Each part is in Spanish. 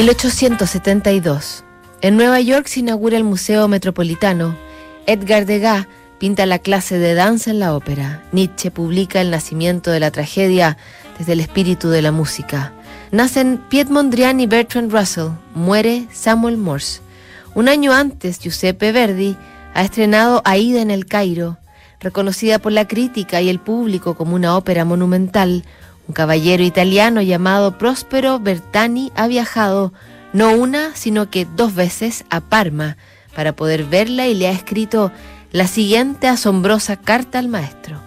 1872. En Nueva York se inaugura el Museo Metropolitano. Edgar Degas pinta la clase de danza en la ópera. Nietzsche publica El nacimiento de la tragedia desde el espíritu de la música. Nacen Piet Mondrian y Bertrand Russell. Muere Samuel Morse. Un año antes, Giuseppe Verdi ha estrenado Aida en el Cairo, reconocida por la crítica y el público como una ópera monumental. Un caballero italiano llamado Prospero Bertani ha viajado no una, sino que dos veces a Parma para poder verla y le ha escrito la siguiente asombrosa carta al maestro.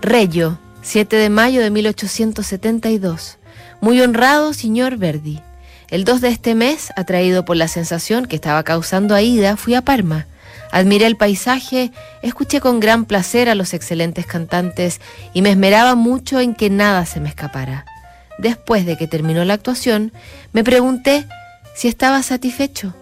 Reggio, 7 de mayo de 1872. Muy honrado, señor Verdi. El 2 de este mes, atraído por la sensación que estaba causando Aida, fui a Parma. Admiré el paisaje, escuché con gran placer a los excelentes cantantes y me esmeraba mucho en que nada se me escapara. Después de que terminó la actuación, me pregunté si estaba satisfecho.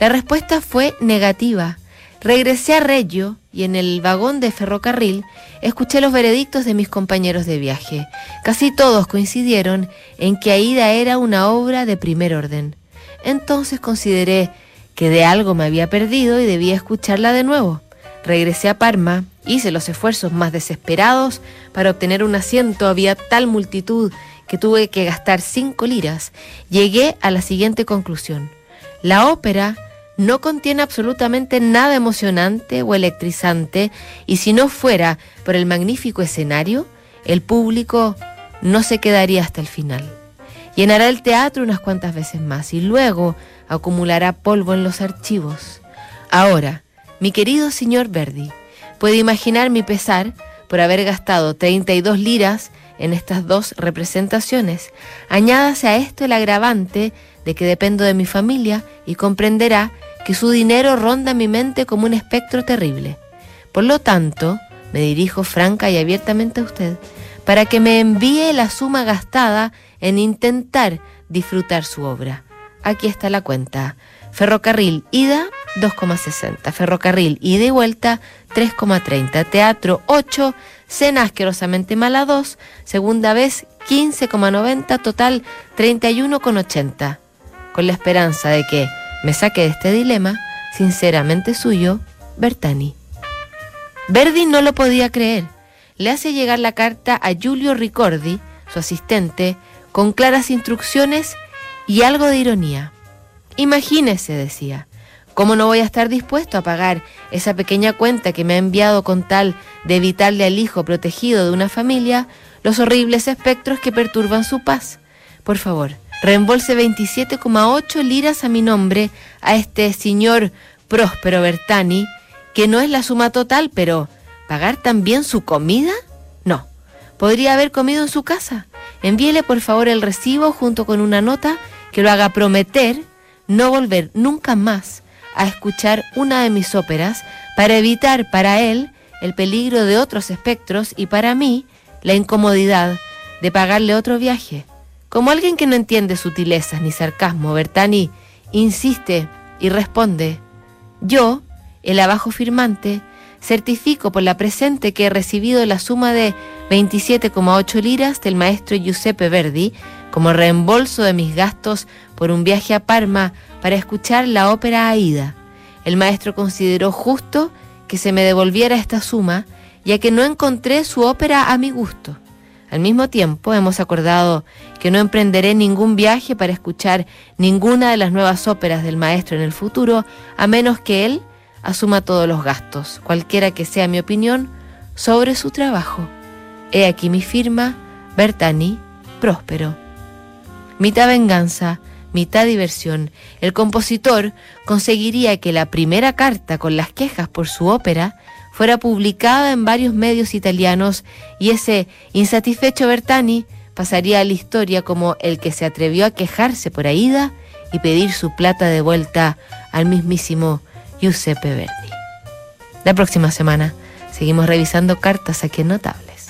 La respuesta fue negativa. Regresé a Reggio y en el vagón de ferrocarril escuché los veredictos de mis compañeros de viaje. Casi todos coincidieron en que Aida era una obra de primer orden. Entonces consideré que de algo me había perdido y debía escucharla de nuevo. Regresé a Parma, hice los esfuerzos más desesperados para obtener un asiento, había tal multitud que tuve que gastar cinco liras. Llegué a la siguiente conclusión. La ópera no contiene absolutamente nada emocionante o electrizante y si no fuera por el magnífico escenario, el público no se quedaría hasta el final. Llenará el teatro unas cuantas veces más y luego acumulará polvo en los archivos. Ahora, mi querido señor Verdi, puede imaginar mi pesar por haber gastado 32 liras en estas dos representaciones. Añádase a esto el agravante de que dependo de mi familia y comprenderá que su dinero ronda mi mente como un espectro terrible. Por lo tanto, me dirijo franca y abiertamente a usted para que me envíe la suma gastada en intentar disfrutar su obra. Aquí está la cuenta. Ferrocarril ida 2,60. Ferrocarril ida y vuelta 3,30. Teatro 8. Cena asquerosamente mala 2. Segunda vez 15,90. Total 31,80. Con la esperanza de que me saque de este dilema, sinceramente suyo, Bertani. Verdi no lo podía creer. Le hace llegar la carta a Giulio Ricordi, su asistente, con claras instrucciones y algo de ironía. Imagínese, decía, ¿cómo no voy a estar dispuesto a pagar esa pequeña cuenta que me ha enviado con tal de evitarle al hijo protegido de una familia los horribles espectros que perturban su paz? Por favor, reembolse 27,8 liras a mi nombre a este señor Próspero Bertani, que no es la suma total, pero ¿pagar también su comida? No. Podría haber comido en su casa. Envíele por favor el recibo junto con una nota que lo haga prometer no volver nunca más a escuchar una de mis óperas para evitar para él el peligro de otros espectros y para mí la incomodidad de pagarle otro viaje. Como alguien que no entiende sutilezas ni sarcasmo, Bertani insiste y responde, yo, el abajo firmante, certifico por la presente que he recibido la suma de 27,8 liras del maestro Giuseppe Verdi como reembolso de mis gastos por un viaje a Parma para escuchar la ópera Aida. El maestro consideró justo que se me devolviera esta suma, ya que no encontré su ópera a mi gusto. Al mismo tiempo, hemos acordado que no emprenderé ningún viaje para escuchar ninguna de las nuevas óperas del maestro en el futuro, a menos que él asuma todos los gastos, cualquiera que sea mi opinión, sobre su trabajo. He aquí mi firma, Bertani Próspero mitad venganza, mitad diversión, el compositor conseguiría que la primera carta con las quejas por su ópera fuera publicada en varios medios italianos y ese insatisfecho Bertani pasaría a la historia como el que se atrevió a quejarse por Aida y pedir su plata de vuelta al mismísimo Giuseppe Verdi. La próxima semana seguimos revisando cartas aquí en Notable.